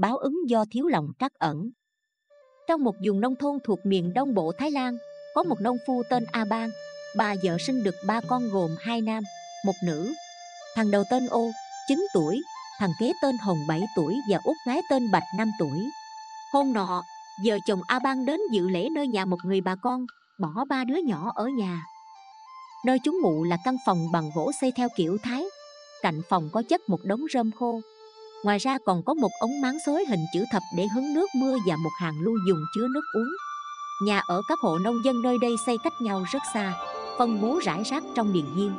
báo ứng do thiếu lòng trắc ẩn. Trong một vùng nông thôn thuộc miền đông bộ thái lan, có một nông phu tên a bang. Bà vợ sinh được ba con gồm hai nam, một nữ. Thằng đầu tên ô 9 tuổi. Thằng kế tên hồng 7 tuổi và út gái tên bạch 5 tuổi. Hôm nọ, vợ chồng a bang đến dự lễ nơi nhà một người bà con, bỏ ba đứa nhỏ ở nhà. Nơi chúng ngụ là căn phòng bằng gỗ xây theo kiểu thái. Cạnh phòng có chất một đống rơm khô ngoài ra còn có một ống máng xối hình chữ thập để hứng nước mưa và một hàng lưu dùng chứa nước uống. Nhà ở các hộ nông dân nơi đây xây cách nhau rất xa phân bố rải rác trong điền viên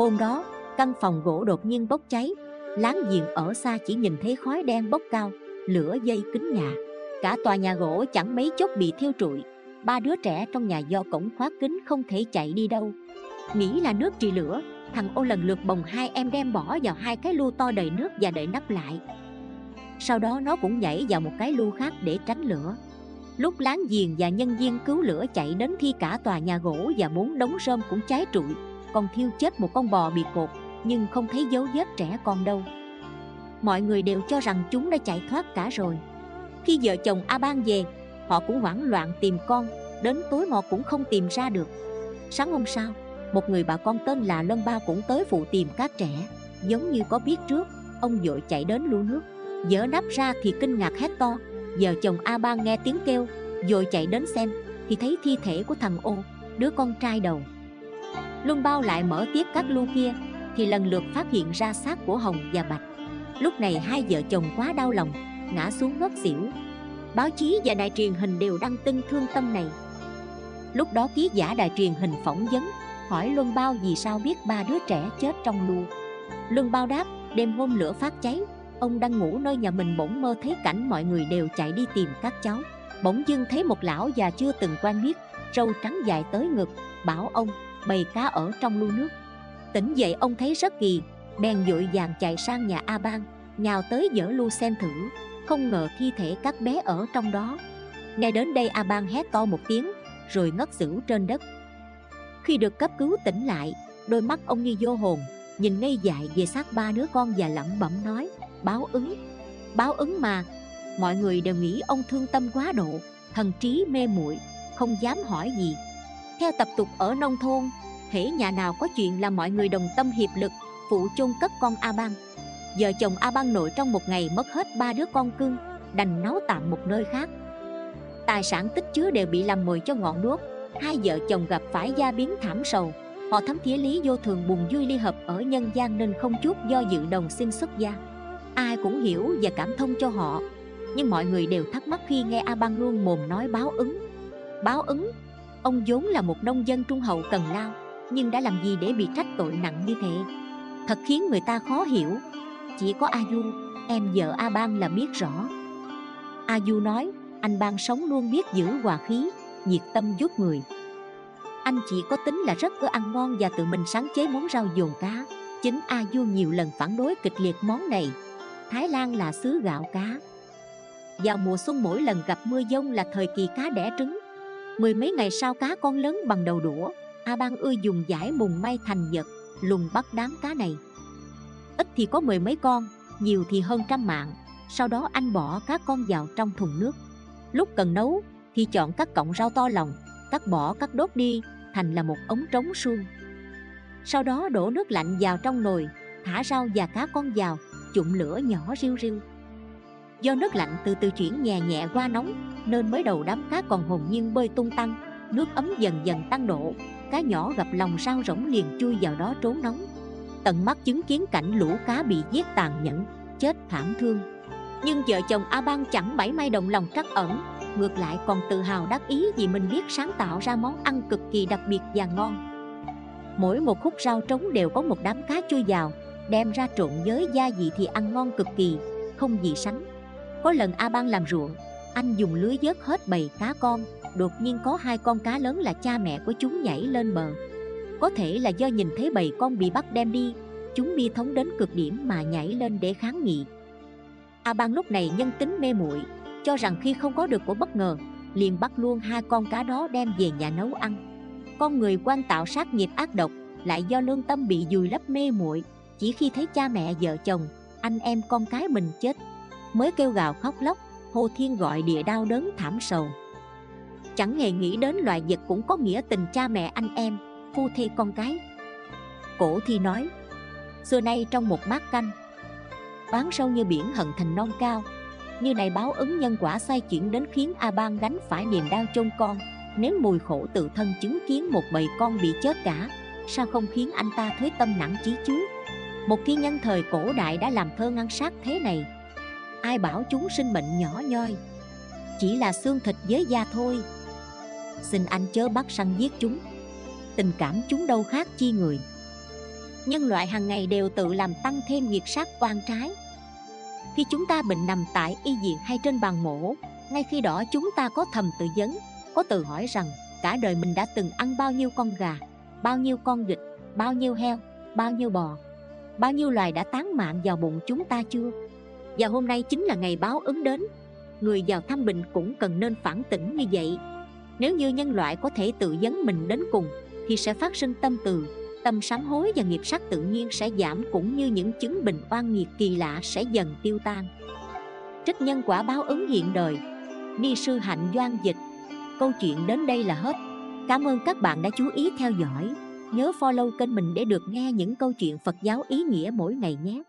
hôm đó, căn phòng gỗ đột nhiên bốc cháy. Láng giềng ở xa chỉ nhìn thấy khói đen bốc cao, lửa dây kính nhà cả tòa nhà gỗ chẳng mấy chốc bị thiêu trụi. Ba đứa trẻ trong nhà do cổng khóa kín không thể chạy đi đâu nghĩ là nước trì lửa, thằng ô lần lượt bồng hai em đem bỏ vào hai cái lu to đầy nước và đậy nắp lại. Sau đó nó cũng nhảy vào một cái lu khác để tránh lửa. Lúc láng giềng và nhân viên cứu lửa chạy đến thi cả tòa nhà gỗ và bốn đống rơm cũng cháy trụi, còn thiêu chết một con bò bị cột, nhưng không thấy dấu vết trẻ con đâu. Mọi người đều cho rằng chúng đã chạy thoát cả rồi. Khi vợ chồng a ban về, họ cũng hoảng loạn tìm con, đến tối mò cũng không tìm ra được. Sáng hôm sau một người bà con tên là lân ba cũng tới phụ tìm các trẻ. Giống như có biết trước, ông vội chạy đến lu nước. Dỡ nắp ra thì kinh ngạc hét to. Giờ chồng a ban nghe tiếng kêu, vội chạy đến xem, thì thấy thi thể của thằng ô, đứa con trai đầu. Luân bao lại mở tiếp các lu kia, thì lần lượt phát hiện ra xác của hồng và bạch. Lúc này hai vợ chồng quá đau lòng, ngã xuống ngất xỉu. Báo chí và đài truyền hình đều đăng tin thương tâm này. Lúc đó ký giả đài truyền hình phỏng vấn hỏi luân bao vì sao biết ba đứa trẻ chết trong lu luân bao đáp, đêm hôm lửa phát cháy, ông đang ngủ nơi nhà mình bỗng mơ thấy cảnh mọi người đều chạy đi tìm các cháu. Bỗng dưng thấy một lão già chưa từng quen biết, râu trắng dài tới ngực, bảo ông, bầy cá ở trong lu nước. Tỉnh dậy ông thấy rất kỳ, bèn dội vàng chạy sang nhà a ban nhào tới dở lu xem thử, không ngờ thi thể các bé ở trong đó. Nghe đến đây a ban hét to một tiếng, rồi ngất xỉu trên đất khi được cấp cứu tỉnh lại, đôi mắt ông như vô hồn, nhìn ngây dại về xác ba đứa con và lẩm bẩm nói, báo ứng báo ứng mà, mọi người đều nghĩ ông thương tâm quá độ, thần trí mê muội, không dám hỏi gì. Theo tập tục ở nông thôn hễ nhà nào có chuyện là mọi người đồng tâm hiệp lực, phụ chôn cất con a bang. Vợ chồng a bang nội trong một ngày mất hết ba đứa con cưng, đành nấu tạm một nơi khác. Tài sản tích chứa đều bị làm mồi cho ngọn đuốc hai vợ chồng gặp phải gia biến thảm sầu. Họ thấm thía lý vô thường buồn vui ly hợp ở nhân gian nên không chút do dự đồng xin xuất gia. Ai cũng hiểu và cảm thông cho họ, nhưng mọi người đều thắc mắc khi nghe a bang luôn mồm nói báo ứng. Báo ứng? Ông vốn là một nông dân trung hậu cần lao, nhưng đã làm gì để bị trách tội nặng như thế? Thật khiến người ta khó hiểu. Chỉ có a du em vợ a ban là biết rõ. A du nói, anh ban sống luôn biết giữ hòa khí nhiệt tâm giúp người. Anh chỉ có tính là rất ưa ăn ngon và tự mình sáng chế món rau dồn cá. Chính a du nhiều lần phản đối kịch liệt món này. Thái lan là xứ gạo cá. Vào mùa xuân mỗi lần gặp mưa dông là thời kỳ cá đẻ trứng. Mười mấy ngày sau cá con lớn bằng đầu đũa, a ban ưa dùng giải mùng may thành vật lùng bắt đám cá này. Ít thì có mười mấy con, nhiều thì hơn trăm mạng. Sau đó anh bỏ cá con vào trong thùng nước. Lúc cần nấu thì chọn các cọng rau to lòng, cắt bỏ, cắt đốt đi, thành là một ống trống suông. Sau đó đổ nước lạnh vào trong nồi, thả rau và cá con vào, chụm lửa nhỏ riu riu. Do nước lạnh từ từ chuyển nhẹ nhẹ qua nóng, nên mới đầu đám cá còn hồn nhiên bơi tung tăng, nước ấm dần dần tăng độ, cá nhỏ gặp lòng sao rỗng liền chui vào đó trốn nóng. Tận mắt chứng kiến cảnh lũ cá bị giết tàn nhẫn, chết thảm thương. Nhưng vợ chồng a ban chẳng mảy may đồng lòng trắc ẩn ngược lại còn tự hào đắc ý vì mình biết sáng tạo ra món ăn cực kỳ đặc biệt và ngon. Mỗi một khúc rau trống đều có một đám cá chui vào, đem ra trộn với gia vị thì ăn ngon cực kỳ, không gì sánh. Có lần a ban làm ruộng, anh dùng lưới vớt hết bầy cá con, đột nhiên có hai con cá lớn là cha mẹ của chúng nhảy lên bờ. Có thể là do nhìn thấy bầy con bị bắt đem đi, chúng bi thống đến cực điểm mà nhảy lên để kháng nghị. A ban lúc này nhân tính mê muội cho rằng khi không có được của bất ngờ, liền bắt luôn hai con cá đó đem về nhà nấu ăn. Con người quan tạo sát nghiệp ác độc, lại do lương tâm bị dùi lấp mê muội, chỉ khi thấy cha mẹ, vợ chồng, anh em con cái mình chết, mới kêu gào khóc lóc, hô thiên gọi địa đau đớn thảm sầu. Chẳng hề nghĩ đến loài vật cũng có nghĩa tình cha mẹ anh em, phu thê con cái. Cổ thi nói, xưa nay trong một bát canh, oán sâu như biển hận thành non cao như này báo ứng nhân quả xoay chuyển đến khiến a ban gánh phải niềm đau chôn con. Nếu mùi khổ tự thân chứng kiến một bầy con bị chết cả, sao không khiến anh ta thuế tâm nặng chí chứ một thi nhân thời cổ đại đã làm thơ ngăn sát thế này, ai bảo chúng sinh mệnh nhỏ nhoi? Chỉ là xương thịt với da thôi. Xin anh chớ bắt săn giết chúng. Tình cảm chúng đâu khác chi người. Nhân loại hàng ngày đều tự làm tăng thêm nghiệt sát oan trái khi chúng ta bệnh nằm tại y viện hay trên bàn mổ, ngay khi đó chúng ta có thầm tự vấn, có tự hỏi rằng cả đời mình đã từng ăn bao nhiêu con gà, bao nhiêu con vịt, bao nhiêu heo, bao nhiêu bò, bao nhiêu loài đã tán mạng vào bụng chúng ta chưa? Và hôm nay chính là ngày báo ứng đến. Người vào thăm bệnh cũng cần nên phản tỉnh như vậy. Nếu như nhân loại có thể tự vấn mình đến cùng, thì sẽ phát sinh tâm từ tâm sám hối và nghiệp sắc tự nhiên sẽ giảm cũng như những chứng bệnh oan nghiệt kỳ lạ sẽ dần tiêu tan. Trích nhân quả báo ứng hiện đời. Ni sư hạnh doan dịch. Câu chuyện đến đây là hết. Cảm ơn các bạn đã chú ý theo dõi. Nhớ follow kênh mình để được nghe những câu chuyện phật giáo ý nghĩa mỗi ngày nhé.